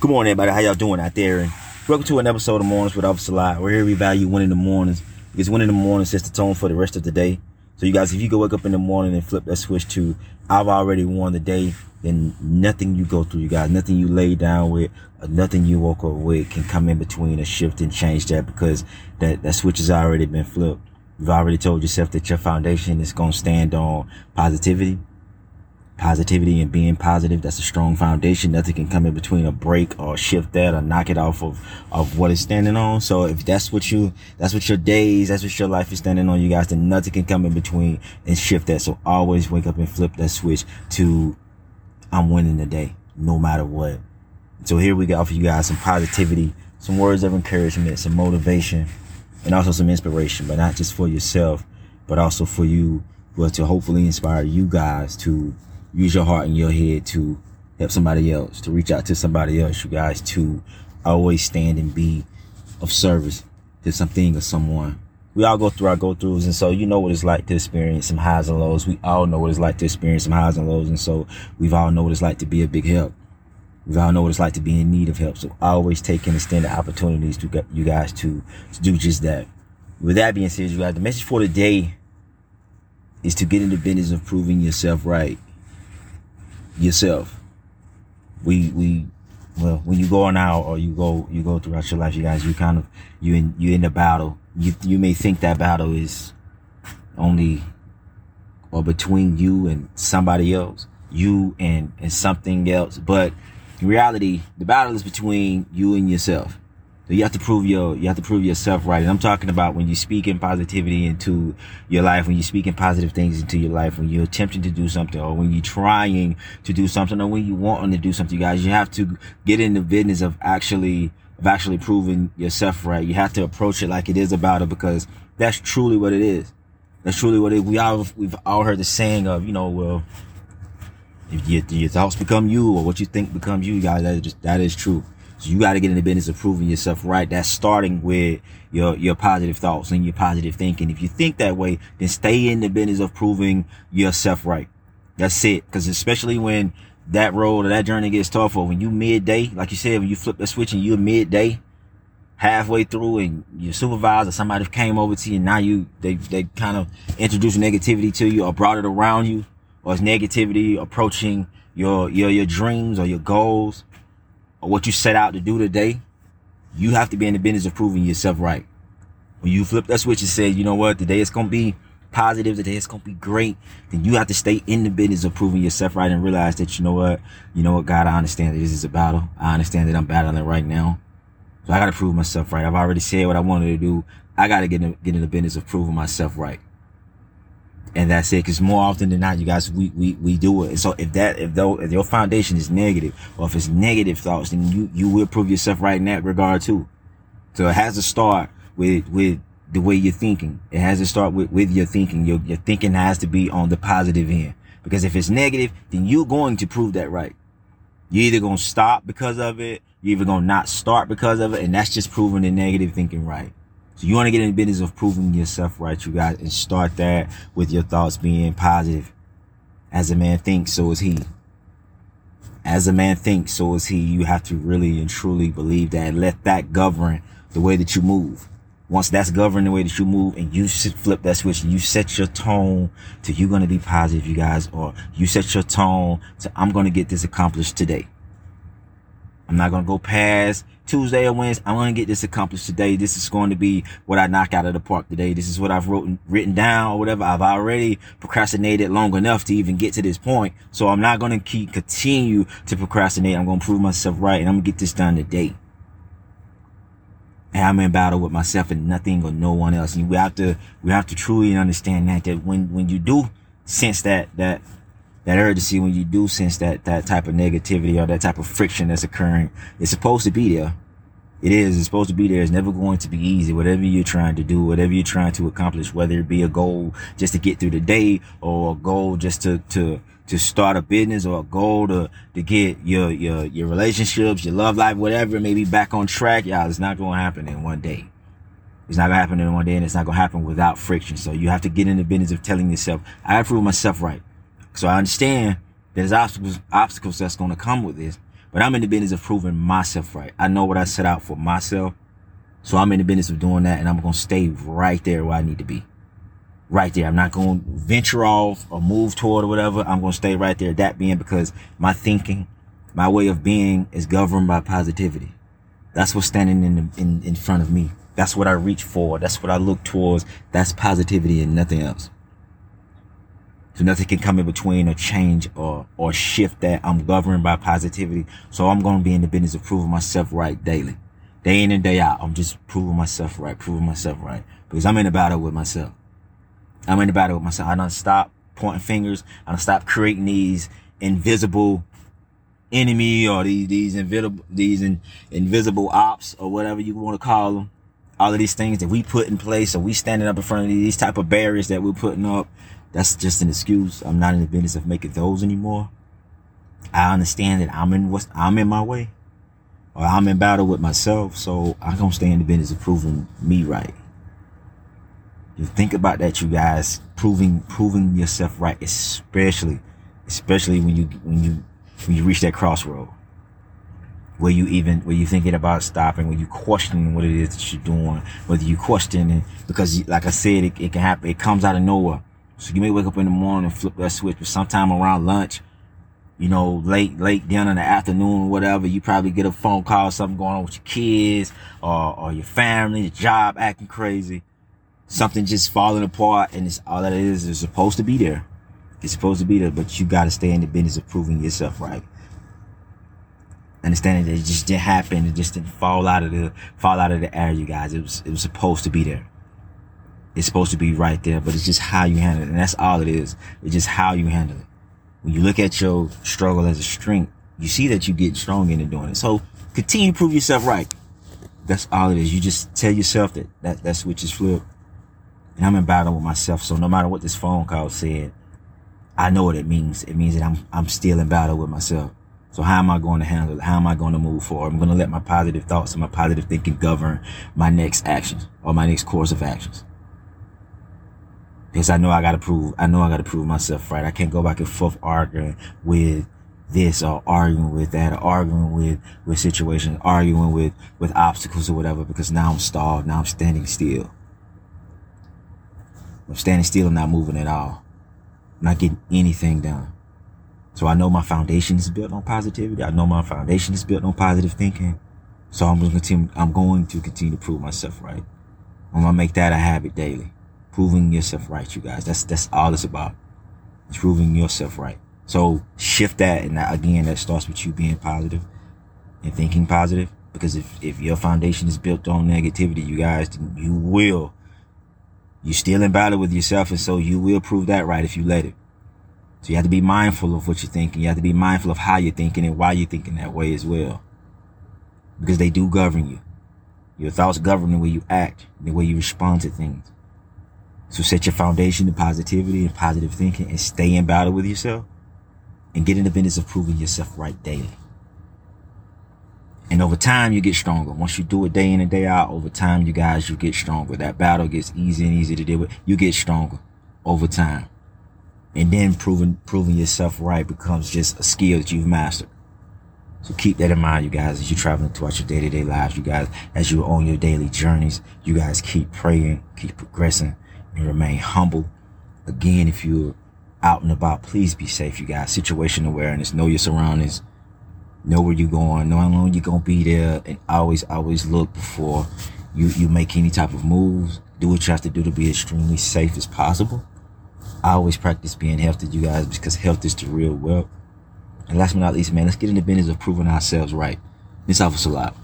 Good morning, everybody. How y'all doing out there? And welcome to an episode of Mornings with Officer Lot. We're here we value winning the mornings because winning the morning sets the tone for the rest of the day. So you guys, if you go wake up in the morning and flip that switch to I've already won the day, then nothing you go through, you guys, nothing you lay down with, or nothing you woke up with can come in between a shift and change that because that, that switch has already been flipped. You've already told yourself that your foundation is going to stand on positivity, positivity and being positive. That's a strong foundation. Nothing can come in between a break or shift that or knock it off of, of what it's standing on. So if that's what you, that's what your days, that's what your life is standing on, you guys, then nothing can come in between and shift that. So always wake up and flip that switch to I'm winning the day, no matter what. So here we got for you guys some positivity, some words of encouragement, some motivation, and also some inspiration, but not just for yourself, but also for you, but to hopefully inspire you guys to use your heart and your head to help somebody else, to reach out to somebody else, you guys, to always stand and be of service to something or someone. We all go through our go throughs, and so you know what it's like to experience some highs and lows. We all know what it's like to experience some highs and lows, and so we've all know what it's like to be a big help. We all know what it's like to be in need of help. So always take and extend the opportunities to get you guys to, to do just that. With that being said, you guys, the message for today is to get in the business of proving yourself right yourself. We we well when you go on out or you go you go throughout your life, you guys, you kind of you in you in the battle. You you may think that battle is only or between you and somebody else, you and and something else, but in reality, the battle is between you and yourself. You have to prove your, you have to prove yourself right. And I'm talking about when you speak in positivity into your life, when you speak in positive things into your life, when you're attempting to do something or when you're trying to do something or when you want to do something, you guys, you have to get in the business of actually, of actually proving yourself right. You have to approach it like it is about it because that's truly what it is. That's truly what it, we all, we've all heard the saying of, you know, well, if your, your thoughts become you or what you think becomes you, guys, that is, that is true. So you got to get in the business of proving yourself right. That's starting with your, your positive thoughts and your positive thinking. If you think that way, then stay in the business of proving yourself right. That's it. Cause especially when that road or that journey gets tough or when you midday, like you said, when you flip the switch and you're midday, halfway through and your supervisor, somebody came over to you and now you, they, they kind of introduced negativity to you or brought it around you or it's negativity approaching your, your, your dreams or your goals or what you set out to do today, you have to be in the business of proving yourself right. When you flip that switch and say, you know what, today it's to be positive, today it's to be great, then you have to stay in the business of proving yourself right and realize that, you know what, you know what, God, I understand that this is a battle. I understand that I'm battling right now. So I got to prove myself right. I've already said what I wanted to do. I got to get in, get in the business of proving myself right and that's it. Cause more often than not, you guys, we, we, we do it. And so if that, if though, if your foundation is negative or if it's negative thoughts, then you, you will prove yourself right in that regard too. So it has to start with, with the way you're thinking. It has to start with, with your thinking. Your, your thinking has to be on the positive end. Because if it's negative, then you're going to prove that right. You're either going to stop because of it. You're either going to not start because of it. And that's just proving the negative thinking right. So you want to get in the business of proving yourself right, you guys, and start that with your thoughts being positive. As a man thinks, so is he. As a man thinks, so is he. You have to really and truly believe that and let that govern the way that you move. Once that's governing the way that you move and you flip that switch and you set your tone to you're going to be positive, you guys, or you set your tone to I'm going to get this accomplished today. I'm not going to go past Tuesday or Wednesday. I'm going to get this accomplished today. This is going to be what I knock out of the park today. This is what I've written, written down or whatever. I've already procrastinated long enough to even get to this point. So I'm not going to keep continue to procrastinate. I'm going to prove myself right and I'm going to get this done today. And I'm in battle with myself and nothing or no one else. And we have to, we have to truly understand that, that when, when you do sense that, that that urgency when you do sense that that type of negativity or that type of friction that's occurring. It's supposed to be there. It is. It's supposed to be there. It's never going to be easy. Whatever you're trying to do whatever you're trying to accomplish whether it be a goal just to get through the day or a goal just to to to start a business or a goal to to get your your your relationships your love life whatever maybe back on track. Y'all it's not going to happen in one day. It's not gonna happen in one day and it's not gonna happen without friction. So you have to get in the business of telling yourself, I prove myself right. So I understand there's obstacles, obstacles that's going to come with this, But I'm in the business of proving myself right. I know what I set out for myself. So I'm in the business of doing that and I'm going to stay right there where I need to be. Right there. I'm not going to venture off or move toward or whatever. I'm going to stay right there. That being because my thinking, my way of being is governed by positivity. That's what's standing in, the, in, in front of me. That's what I reach for. That's what I look towards. That's positivity and nothing else. So nothing can come in between or change or, or shift that. I'm governed by positivity. So I'm going to be in the business of proving myself right daily. Day in and day out. I'm just proving myself right, proving myself right. Because I'm in a battle with myself. I'm in a battle with myself. I don't stop pointing fingers. I don't stop creating these invisible enemy or these, these invisible, these in, invisible ops or whatever you want to call them. All of these things that we put in place or we standing up in front of these type of barriers that we're putting up that's just an excuse. I'm not in the business of making those anymore. I understand that I'm in what I'm in my way or I'm in battle with myself. So I'm to stay in the business of proving me right. You think about that, you guys, proving, proving yourself right, especially, especially when you, when you, when you reach that crossroad where you even, where you thinking about stopping, where you questioning what it is that you're doing, whether you questioning because like I said, it, it can happen. It comes out of nowhere so you may wake up in the morning and flip that switch, but sometime around lunch, you know, late, late dinner in the afternoon, whatever, you probably get a phone call, something going on with your kids or, or your family, your job acting crazy, something just falling apart. And it's all that it is, is supposed to be there. It's supposed to be there, but you got to stay in the business of proving yourself right. Understanding that it just didn't happen. It just didn't fall out of the, fall out of the air, you guys. It was, it was supposed to be there. It's supposed to be right there, but it's just how you handle it. And that's all it is. It's just how you handle it. When you look at your struggle as a strength, you see that you get strong into doing it. So continue to prove yourself right. That's all it is. You just tell yourself that that, that switch is flipped. And I'm in battle with myself. So no matter what this phone call said, I know what it means. It means that I'm, I'm still in battle with myself. So how am I going to handle it? How am I going to move forward? I'm going to let my positive thoughts and my positive thinking govern my next actions or my next course of actions because I know I got to prove, I know I got to prove myself right. I can't go back and forth arguing with this or arguing with that or arguing with, with situations, arguing with, with obstacles or whatever, because now I'm stalled. Now I'm standing still. I'm standing still and not moving at all. I'm not getting anything done. So I know my foundation is built on positivity. I know my foundation is built on positive thinking. So I'm going to continue, I'm going to continue to prove myself right. I'm going to make that a habit daily proving yourself right, you guys. That's that's all it's about. It's proving yourself right. So shift that, and that, again, that starts with you being positive and thinking positive. Because if if your foundation is built on negativity, you guys, you will. You're still in battle with yourself, and so you will prove that right if you let it. So you have to be mindful of what you're thinking. You have to be mindful of how you're thinking and why you're thinking that way as well. Because they do govern you. Your thoughts govern the way you act, the way you respond to things. So set your foundation in positivity and positive thinking and stay in battle with yourself and get in the business of proving yourself right daily. And over time, you get stronger. Once you do it day in and day out, over time, you guys, you get stronger. That battle gets easier and easier to deal with. You get stronger over time. And then proving, proving yourself right becomes just a skill that you've mastered. So keep that in mind, you guys, as you're traveling throughout your day to day lives, you guys, as you're on your daily journeys, you guys keep praying, keep progressing, and remain humble. Again, if you're out and about, please be safe, you guys. Situation awareness, know your surroundings, know where you're going, know how long you're gonna be there, and always, always look before you, you make any type of moves. Do what you have to do to be extremely safe as possible. I always practice being healthy, you guys, because health is the real wealth. And last but not least, man, let's get in the business of proving ourselves right. This Officer Lot.